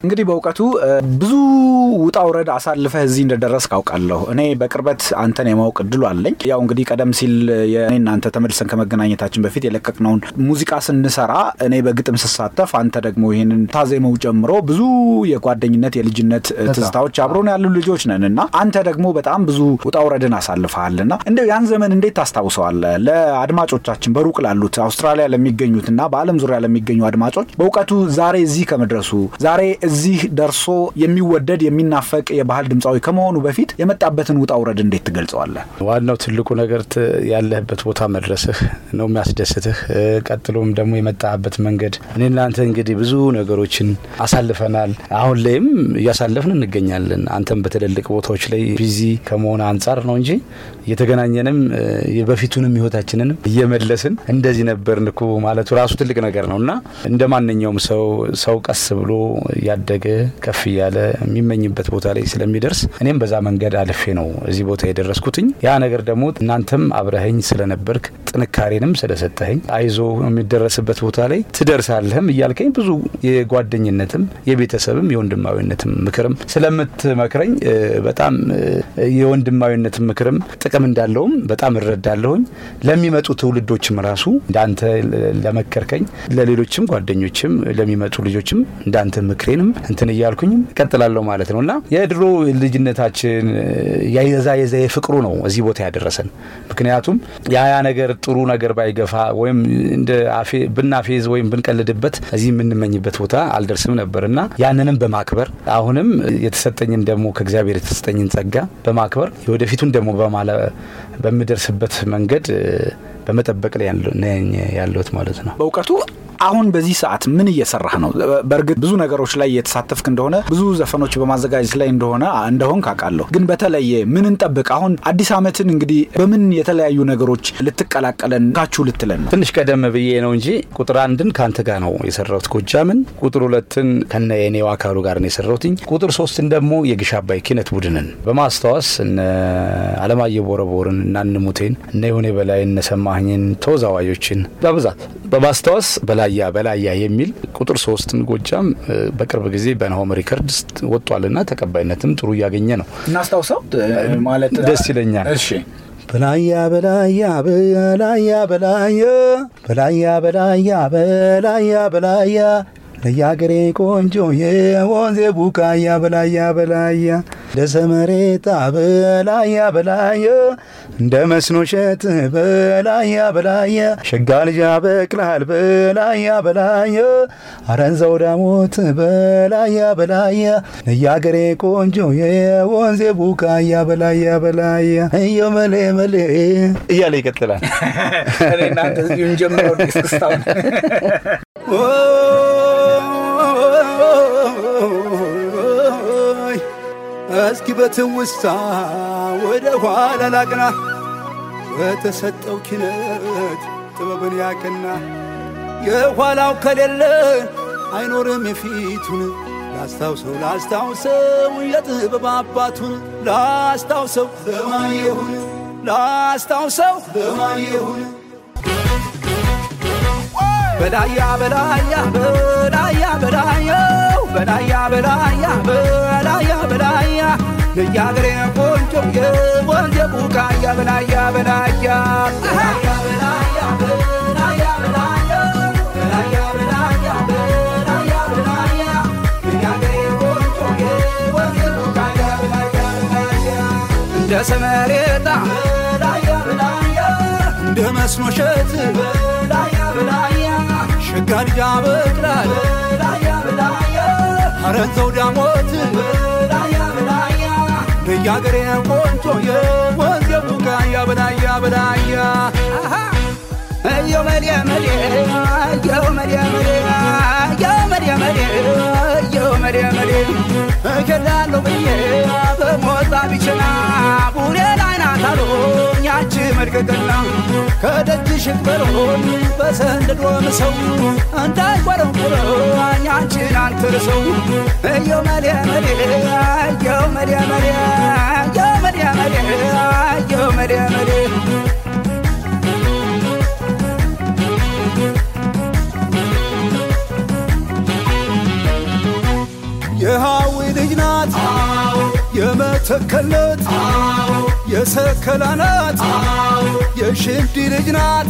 እንግዲህ በእውቀቱ ብዙ ውጣ ውረድ አሳልፈህ እዚህ እንደደረስክ አውቃለሁ። እኔ በቅርበት አንተን የማወቅ እድሉ አለኝ። ያው እንግዲህ ቀደም ሲል የእኔ እናንተ ተመልሰን ከመገናኘታችን በፊት የለቀቅነውን ሙዚቃ ስንሰራ እኔ በግጥም ስሳተፍ፣ አንተ ደግሞ ይህንን ታዜመው ጨምሮ ብዙ የጓደኝነት የልጅነት ትዝታዎች አብሮን ያሉ ልጆች ነን እና አንተ ደግሞ በጣም ብዙ ውጣ ውረድን አሳልፈሃል እና እንደው ያን ዘመን እንዴት ታስታውሰዋለህ? ለአድማጮቻችን በሩቅ ላሉት አውስትራሊያ ለሚገኙትና በዓለም ዙሪያ ለሚገኙ አድማጮች በእውቀቱ ዛሬ እዚህ ከመድረሱ ዛሬ እዚህ ደርሶ የሚወደድ የሚናፈቅ የባህል ድምፃዊ ከመሆኑ በፊት የመጣበትን ውጣ ውረድ እንዴት ትገልጸዋለህ? ዋናው ትልቁ ነገር ያለህበት ቦታ መድረስህ ነው የሚያስደስትህ። ቀጥሎም ደግሞ የመጣህበት መንገድ እኔ እናንተ እንግዲህ ብዙ ነገሮችን አሳልፈናል። አሁን ላይም እያሳለፍን እንገኛለን። አንተም በትልልቅ ቦታዎች ላይ ቢዚ ከመሆን አንጻር ነው እንጂ እየተገናኘንም የበፊቱንም ህይወታችንንም እየመለስን እንደዚህ ነበርን እኮ ማለቱ ራሱ ትልቅ ነገር ነው እና እንደ ማንኛውም ሰው ሰው ቀስ ብሎ ያደገ ከፍ እያለ የሚመኝበት ቦታ ላይ ስለሚደርስ እኔም በዛ መንገድ አልፌ ነው እዚህ ቦታ የደረስኩትኝ። ያ ነገር ደግሞ እናንተም አብረኸኝ ስለነበርክ ጥንካሬንም ስለሰጠኸኝ አይዞ የሚደረስበት ቦታ ላይ ትደርሳለህም እያልከኝ ብዙ የጓደኝነትም የቤተሰብም የወንድማዊነትም ምክርም ስለምትመክረኝ በጣም የወንድማዊነትም ምክርም ጥቅም እንዳለውም በጣም እረዳለሁኝ። ለሚመጡ ትውልዶችም ራሱ እንዳንተ ለመከርከኝ ለሌሎችም ጓደኞችም ለሚመጡ ልጆችም እንዳንተ ምክሬንም እንትን እያልኩኝም እቀጥላለሁ ማለት ነው እና የድሮ ልጅነታችን የዛ የዛ የፍቅሩ ነው እዚህ ቦታ ያደረሰን። ምክንያቱም ያያ ነገር ጥሩ ነገር ባይገፋ ወይም እንደ ብናፌዝ ወይም ብንቀልድበት እዚህ የምንመኝበት ቦታ አልደርስም ነበር እና ያንንም በማክበር አሁንም የተሰጠኝን ደግሞ ከእግዚአብሔር የተሰጠኝን ጸጋ በማክበር የወደፊቱን ደግሞ በምደርስበት መንገድ በመጠበቅ ላይ ያለሁት ማለት ነው። በእውቀቱ አሁን በዚህ ሰዓት ምን እየሰራህ ነው? በእርግጥ ብዙ ነገሮች ላይ እየተሳተፍክ እንደሆነ ብዙ ዘፈኖች በማዘጋጀት ላይ እንደሆነ እንደሆን ካውቃለሁ። ግን በተለየ ምን እንጠብቅ? አሁን አዲስ ዓመትን እንግዲህ በምን የተለያዩ ነገሮች ልትቀላቀለን ካችሁ ልትለን ነው? ትንሽ ቀደም ብዬ ነው እንጂ ቁጥር አንድን ከአንተ ጋር ነው የሰራሁት ጎጃምን፣ ቁጥር ሁለትን ከነ የኔው አካሉ ጋር ነው የሰራሁትኝ፣ ቁጥር ሶስትን ደግሞ የግሽ አባይ ኪነት ቡድንን በማስታወስ እነ አለማየሁ ቦረቦርን እና እነ የሆኔ በላይ እነ ሰማኸኝን ተወዛዋዦችን በብዛት በማስታወስ በላያ በላያ የሚል ቁጥር ሶስትን ጎጃም በቅርብ ጊዜ በናሆም ሪከርድስ ወጥቷልና ተቀባይነትም ጥሩ እያገኘ ነው። እናስታውሰው ማለት ደስ ይለኛል። እሺ በላያ በላያ በላያ በላያ በላያ በላያ በላያ በላያ ለያገሬ ቆንጆ የወንዜ ቡቃያ በላያ በላያ ለሰመሬታ በላያ በላያ እንደ መስኖ ሸት በላያ በላያ ሸጋ ልጅ በቅላል በላያ በላያ አረንዛው ዳሞት በላያ በላያ ለያገሬ ቆንጆ የወንዜ ቡቃያ በላያ በላያ እዮ መሌ መሌ እያለ ይቀጥላል። እናንተ እዚሁ ጀምረው እስክስታውን እስኪ በትውስታ ወደ ኋላ ላቅና። በተሰጠው ኪነት ጥበብን ያቀና የኋላው ከሌለ አይኖርም የፊቱን። ላስታውሰው ላስታውሰው የጥበብ አባቱን። ላስታውሰው ለማን ይሁን? ላስታውሰው ለማን ይሁን? በላያ በላያ በላያ በላያ በላያ በላያ በላያ በላያ የያገሬ ቆንጆ የወንዜ ቡቃያ በላያ በላያ በላያ እንደ ሰመሬታ በላያ በላያ እንደ መስኖ እሸት በላያ በላያ ሸጋ ልጅ በቅላል በላያ በላያ አረንዘው ዳሞት በላያ በላያ ለያገሬ ቆንጆ የወንዝ ቡቃያ በላያ በላያ። እዮ መዲያ መዲያ እዮ መዲያ መዲያ ቡሬ ላይ ናት አሉኝ ያቺ ቀና ከደጅሽ በሮን በሰንደዶ ምሰው እንዳይቆረቁረኝ አንቺን አንትርሰው እየው መዲያ መዲያ እየው መዲያ መዲያ እየው መዲያ የሃዊ ልጅ ናት የመተከለት የሰከላ ናት። የሽንዲ ልጅ ናት።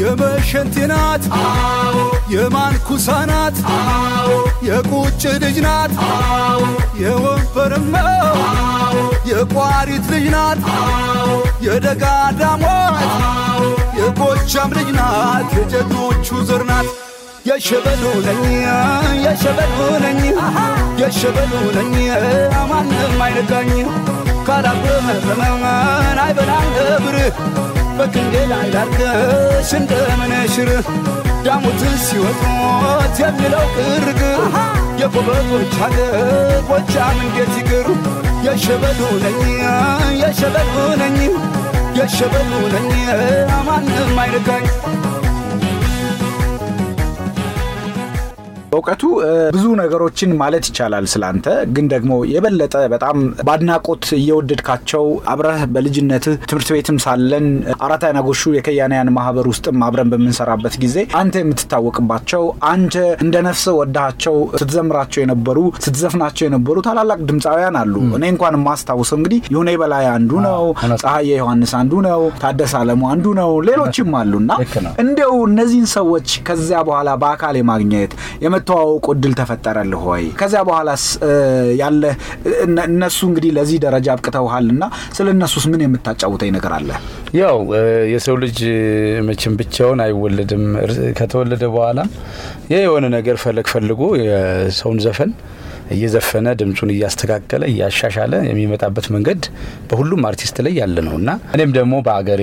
የመሸንቲ ናት። የማንኩሳ ናት። የቁጭ ልጅ ናት። የወንበርማ የቋሪት ልጅ ናት። የደጋ ዳሞት የጎጃም ልጅ ናት። የጀግኖቹ ዘር ናት። የሸበሉ ነኝ የሸበሉ ነኝ። የሸበሉ ነኝ። ማንም አይነካኝ ካላጉረመረመን አይበላኝ ነብር በክንዴ ላይ ላርከሽ እንደምነሽር ዳሞትን ሲወጡት የሚለው ግርግር የጎበዞች ሀገር ጎጃም እንዴት ይግር የሸበሉ ነኝ የሸበሉ ነኝ የሸበሉ ነኝ ማንም አይነካኝ በእውቀቱ ብዙ ነገሮችን ማለት ይቻላል ስላንተ። ግን ደግሞ የበለጠ በጣም በአድናቆት እየወደድካቸው አብረህ በልጅነትህ ትምህርት ቤትም ሳለን አራት አይና ጎሹ የከያንያን ማህበር ውስጥም አብረን በምንሰራበት ጊዜ አንተ የምትታወቅባቸው አንተ እንደ ነፍስ ወዳቸው ስትዘምራቸው የነበሩ ስትዘፍናቸው የነበሩ ታላላቅ ድምፃውያን አሉ። እኔ እንኳን የማስታውሰው እንግዲህ ይሁኔ በላይ አንዱ ነው፣ ፀሐዬ ዮሐንስ አንዱ ነው፣ ታደሰ አለሙ አንዱ ነው፣ ሌሎችም አሉና እንዲያው እነዚህን ሰዎች ከዚያ በኋላ በአካል የማግኘት የመተዋወቁ እድል ተፈጠረልህ ወይ? ከዚያ በኋላስ ያለ እነሱ እንግዲህ ለዚህ ደረጃ አብቅተውሃል እና ስለ እነሱስ ምን የምታጫውተኝ ነገር አለ? ያው የሰው ልጅ መቼም ብቻውን አይወለድም። ከተወለደ በኋላ የሆነ ነገር ፈለግ ፈልጎ የሰውን ዘፈን እየዘፈነ ድምፁን እያስተካከለ እያሻሻለ የሚመጣበት መንገድ በሁሉም አርቲስት ላይ ያለ ነው እና እኔም ደግሞ በአገሬ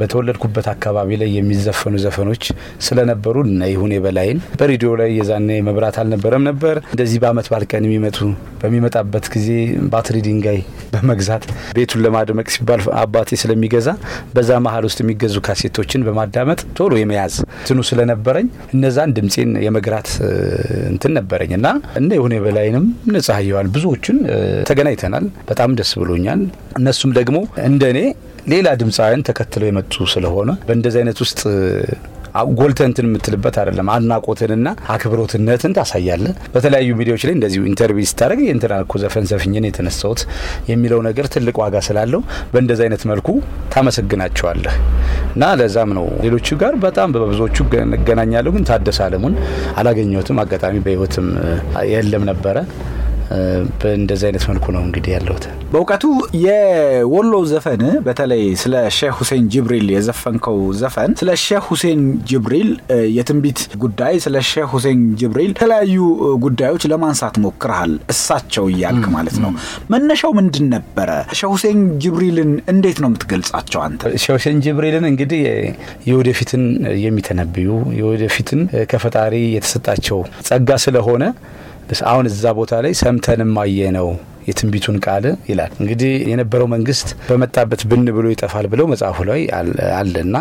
በተወለድኩበት አካባቢ ላይ የሚዘፈኑ ዘፈኖች ስለነበሩ እና ይሁኔ በላይን በሬዲዮ ላይ የዛኔ መብራት አልነበረም ነበር። እንደዚህ በአመት ባል ቀን የሚመጡ በሚመጣበት ጊዜ ባትሪ ድንጋይ በመግዛት ቤቱን ለማድመቅ ሲባል አባቴ ስለሚገዛ በዛ መሀል ውስጥ የሚገዙ ካሴቶችን በማዳመጥ ቶሎ የመያዝ ትኑ ስለነበረኝ እነዛን ድምፄን የመግራት እንትን ነበረኝ እና እነ የሆነ በላይንም ነጻየዋል ብዙዎችን ተገናኝተናል። በጣም ደስ ብሎኛል። እነሱም ደግሞ እንደ እኔ ሌላ ድምፃውያን ተከትለው የመጡ ስለሆነ በእንደዚህ አይነት ውስጥ ጎልተ እንትን የምትልበት አይደለም። አድናቆትንና አክብሮትነትን ታሳያለ። በተለያዩ ሚዲያዎች ላይ እንደዚሁ interview ስታደርግ የእንትና እኮ ዘፈን ዘፍኝን የተነሳሁት የሚለው ነገር ትልቅ ዋጋ ስላለው በእንደዚህ አይነት መልኩ ታመሰግናቸዋለህ እና ለዛም ነው ሌሎቹ ጋር በጣም በብዙዎቹ እገናኛለሁ። ግን ታደሰ አለሙን አላገኘሁትም። አጋጣሚ በህይወትም የለም ነበረ። በእንደዚህ አይነት መልኩ ነው እንግዲህ ያለሁት። በእውቀቱ የወሎ ዘፈን በተለይ ስለ ሼህ ሁሴን ጅብሪል የዘፈንከው ዘፈን ስለ ሼህ ሁሴን ጅብሪል የትንቢት ጉዳይ፣ ስለ ሼህ ሁሴን ጅብሪል የተለያዩ ጉዳዮች ለማንሳት ሞክረሃል። እሳቸው እያልክ ማለት ነው። መነሻው ምንድን ነበረ? ሼህ ሁሴን ጅብሪልን እንዴት ነው የምትገልጻቸው አንተ? ሼህ ሁሴን ጅብሪልን እንግዲህ የወደፊትን የሚተነብዩ የወደፊትን ከፈጣሪ የተሰጣቸው ጸጋ ስለሆነ አሁን እዛ ቦታ ላይ ሰምተንም አየ ነው የትንቢቱን ቃል ይላል። እንግዲህ የነበረው መንግስት በመጣበት ብን ብሎ ይጠፋል ብለው መጽሐፉ ላይ አለና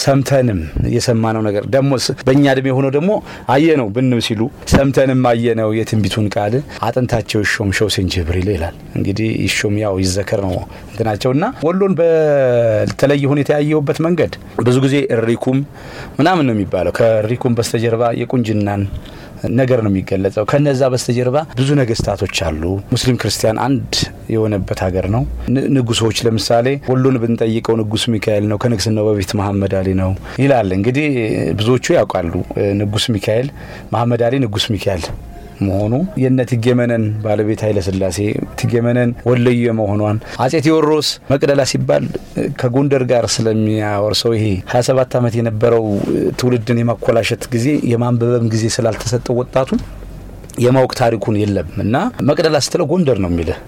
ሰምተንም የሰማነው ነገር ደግሞ በእኛ እድሜ የሆነው ደግሞ አየ ነው ብን ሲሉ ሰምተንም አየ ነው የትንቢቱን ቃል አጥንታቸው ይሾም ሁሴን ጅብሪል ይላል። እንግዲህ ይሾም ያው ይዘከር ነው እንትናቸው እና ወሎን በተለየ ሁኔታ ያየሁበት መንገድ ብዙ ጊዜ እሪኩም ምናምን ነው የሚባለው። ከእሪኩም በስተጀርባ የቁንጅናን ነገር ነው የሚገለጸው። ከነዛ በስተጀርባ ብዙ ነገስታቶች አሉ። ሙስሊም ክርስቲያን አንድ የሆነበት ሀገር ነው። ንጉሶች ለምሳሌ ወሎን ብንጠይቀው ንጉስ ሚካኤል ነው፣ ከንግስናው በፊት መሐመድ አሊ ነው ይላል። እንግዲህ ብዙዎቹ ያውቃሉ ንጉስ ሚካኤል መሐመድ አሊ ንጉስ ሚካኤል መሆኑ የነ ትጌመነን ባለቤት ኃይለ ስላሴ ትጌመነን ወለየ መሆኗን አጼ ቴዎድሮስ መቅደላ ሲባል ከጎንደር ጋር ስለሚያወርሰው ይሄ 27 ዓመት የነበረው ትውልድን የማኮላሸት ጊዜ የማንበበም ጊዜ ስላልተሰጠው ወጣቱ የማወቅ ታሪኩን የለም እና መቅደላ ስትለው ጎንደር ነው የሚልህ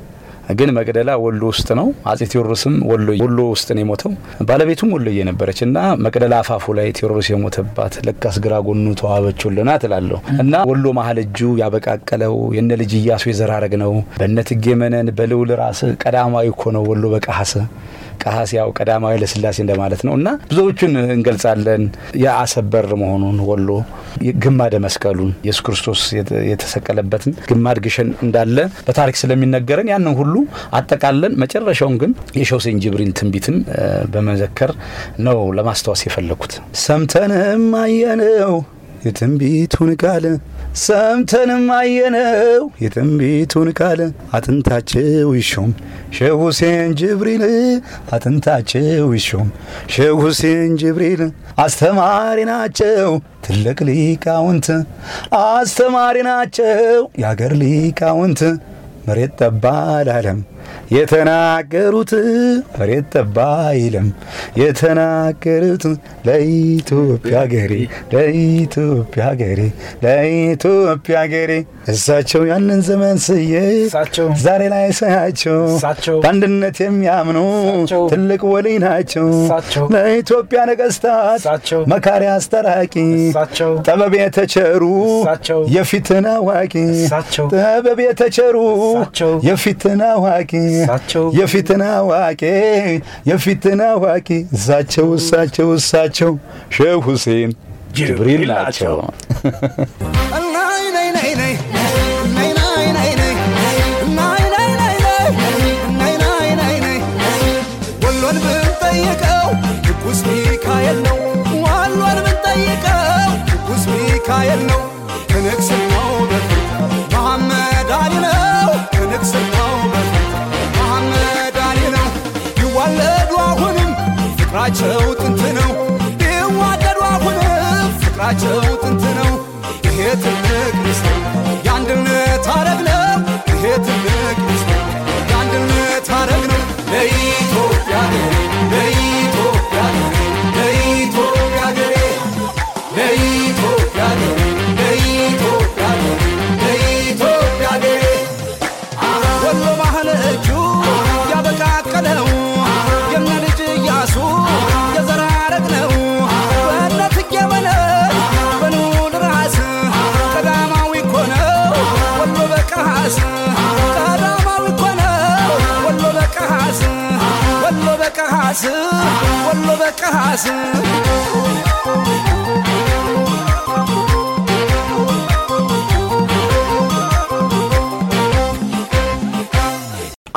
ግን መቅደላ ወሎ ውስጥ ነው። አጼ ቴዎድሮስም ወሎ ውስጥ ነው የሞተው። ባለቤቱም ወሎዬ ነበረች እና መቅደላ አፋፉ ላይ ቴዎድሮስ የሞተባት ለካስ ግራ ጎኑ ተዋበች ወሎና ትላለሁ እና ወሎ መሀል እጁ ያበቃቀለው የነ ልጅ እያሱ የዘራረግ ነው። እቴጌ መነን በልዑል ራስ ቀዳማዊ እኮ ነው ወሎ በቀሀስ ቀሀስ ያው ቀዳማዊ ለስላሴ እንደማለት ነው እና ብዙዎቹን እንገልጻለን። የአሰብ በር መሆኑን ወሎ ግማደ መስቀሉን ኢየሱስ ክርስቶስ የተሰቀለበትን ግማድ ግሸን እንዳለ በታሪክ ስለሚነገረን ያንን ሁሉ አጠቃለን መጨረሻውን ግን የሸውሴን ጅብሪል ትንቢትን በመዘከር ነው ለማስታወስ የፈለኩት። ሰምተንም አየነው የትንቢቱን ቃል ሰምተንም አየነው የትንቢቱን ቃል። አጥንታቸው ይሾም ሼህ ሁሴን ጅብሪል አጥንታቸው ይሾም ሼህ ሁሴን ጅብሪል። አስተማሪ ናቸው ትልቅ ሊቃውንት አስተማሪ ናቸው የአገር ሊቃውንት። መሬት ጠባ አላለም የተናገሩት መሬት ጠባ አይልም የተናገሩት ለኢትዮጵያ ሀገሬ ለኢትዮጵያ ሀገሬ ለኢትዮጵያ ሀገሬ እሳቸው ያንን ዘመን ስዬ ዛሬ ላይ ሳያቸው በአንድነት የሚያምኑ ትልቅ ወልይ ናቸው። ለኢትዮጵያ ነገስታት መካሪ አስታራቂ ጥበብ የተቸሩ የፊትን አዋቂ ጥበብ የተቸሩ የፊትን አዋቂ የፊትን አዋቂ የፊትን አዋቂ እሳቸው እሳቸው እሳቸው ሼህ ሁሴን ጅብሪል ናቸው። ወሎን ብንጠይቀው ንጉሥ ሚካኤል ነው። ወሎን ብንጠይቀው ንጉሥ ሚካኤል ነው። በቀሃስ ወሎ በቀሃስ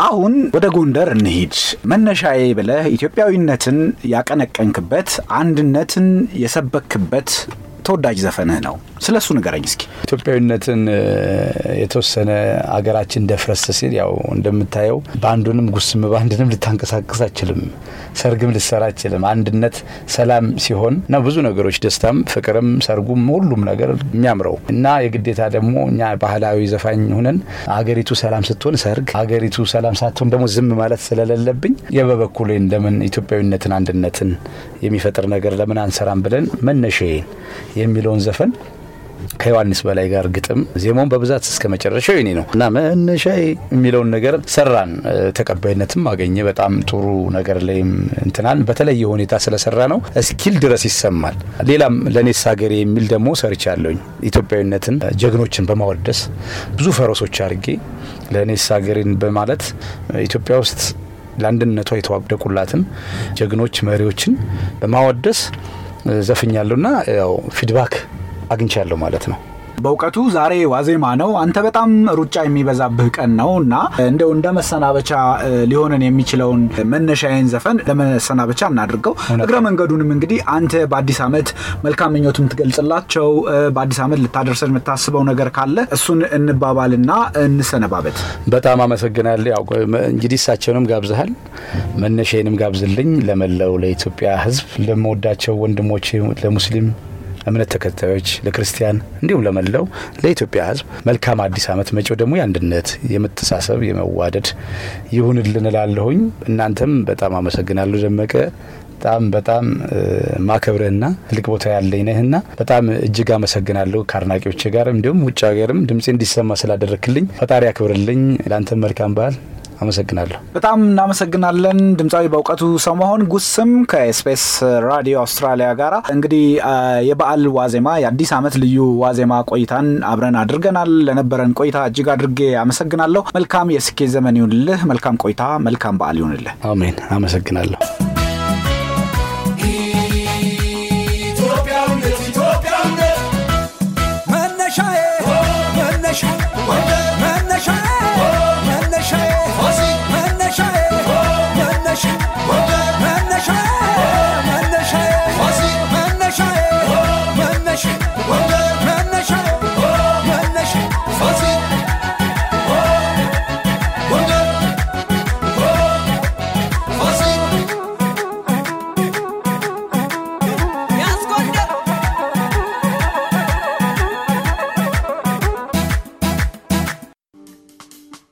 አሁን ወደ ጎንደር እንሂድ። መነሻዬ ብለህ ኢትዮጵያዊነትን ያቀነቀንክበት አንድነትን የሰበክበት ተወዳጅ ዘፈንህ ነው። ስለ እሱ ንገረኝ እስኪ። ኢትዮጵያዊነትን የተወሰነ አገራችን ደፍረስ ሲል ያው እንደምታየው በአንዱንም ጉስም በአንድንም ልታንቀሳቀስ አችልም፣ ሰርግም ልሰራ አችልም። አንድነት ሰላም ሲሆን ነው ብዙ ነገሮች ደስታም፣ ፍቅርም፣ ሰርጉም ሁሉም ነገር የሚያምረው እና የግዴታ ደግሞ እኛ ባህላዊ ዘፋኝ ሁነን አገሪቱ ሰላም ስትሆን ሰርግ፣ አገሪቱ ሰላም ሳትሆን ደግሞ ዝም ማለት ስለሌለብኝ የበበኩሌን ለምን ኢትዮጵያዊነትን አንድነትን የሚፈጥር ነገር ለምን አንሰራም ብለን መነሻዬን የሚለውን ዘፈን ከዮሐንስ በላይ ጋር ግጥም ዜማውን በብዛት እስከ መጨረሻው የኔ ነው እና መነሻዬ የሚለውን ነገር ሰራን። ተቀባይነትም አገኘ። በጣም ጥሩ ነገር ላይም እንትናን በተለየ ሁኔታ ስለሰራ ነው እስኪል ድረስ ይሰማል። ሌላም ለእኔስ ሀገሬ የሚል ደግሞ ሰርቻለሁኝ። ኢትዮጵያዊነትን ጀግኖችን በማወደስ ብዙ ፈረሶች አድርጌ ለእኔስ ሀገሬን በማለት ኢትዮጵያ ውስጥ ለአንድነቷ የተዋደቁላትን ጀግኖች መሪዎችን በማወደስ ዘፍኛለሁና ያው feedback አግኝቻለሁ ማለት ነው። በእውቀቱ ዛሬ ዋዜማ ነው። አንተ በጣም ሩጫ የሚበዛብህ ቀን ነው እና እንደው እንደ መሰናበቻ ሊሆንን የሚችለውን መነሻዬን ዘፈን ለመሰናበቻ እናድርገው። እግረ መንገዱንም እንግዲህ አንተ በአዲስ ዓመት መልካም ምኞት የምትገልጽላቸው በአዲስ ዓመት ልታደርሰን የምታስበው ነገር ካለ እሱን እንባባልና እንሰነባበት። በጣም አመሰግናለሁ። ያው እንግዲህ እሳቸውንም ጋብዘሃል፣ መነሻዬንም ጋብዝልኝ። ለመላው ለኢትዮጵያ ሕዝብ ለመወዳቸው ወንድሞቼ ለሙስሊም እምነት ተከታዮች ለክርስቲያን እንዲሁም ለመላው ለኢትዮጵያ ሕዝብ መልካም አዲስ ዓመት። መጪው ደግሞ የአንድነት፣ የመተሳሰብ፣ የመዋደድ ይሁንልን እላለሁኝ። እናንተም በጣም አመሰግናለሁ ደመቀ። በጣም በጣም ማከብርህና ትልቅ ቦታ ያለኝ ነህና በጣም እጅግ አመሰግናለሁ ከአድናቂዎች ጋር እንዲሁም ውጭ ሀገርም ድምፄ እንዲሰማ ስላደረክልኝ ፈጣሪ ያክብርልኝ። ለአንተም መልካም በዓል አመሰግናለሁ። በጣም እናመሰግናለን። ድምፃዊ በእውቀቱ ሰው መሆን ጉስም ከኤስቢኤስ ራዲዮ አውስትራሊያ ጋር እንግዲህ የበዓል ዋዜማ የአዲስ ዓመት ልዩ ዋዜማ ቆይታን አብረን አድርገናል። ለነበረን ቆይታ እጅግ አድርጌ አመሰግናለሁ። መልካም የስኬት ዘመን ይሁንልህ። መልካም ቆይታ፣ መልካም በዓል ይሁንልህ። አሜን። አመሰግናለሁ።